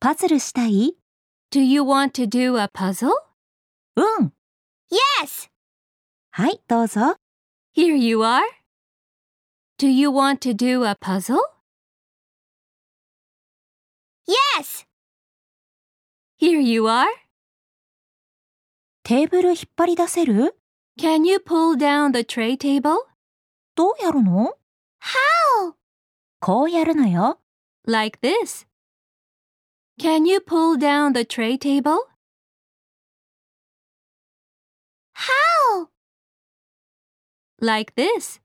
パズルしたい Do you want to do a puzzle? うん。Yes! はい、どうぞ。Here you are. Do you want to do a puzzle? Yes! Here you are. テーブル引っ張り出せる Can you pull down the tray table? どうやるの How? こうやるのよ。Like this. Can you pull down the tray table? How? Like this.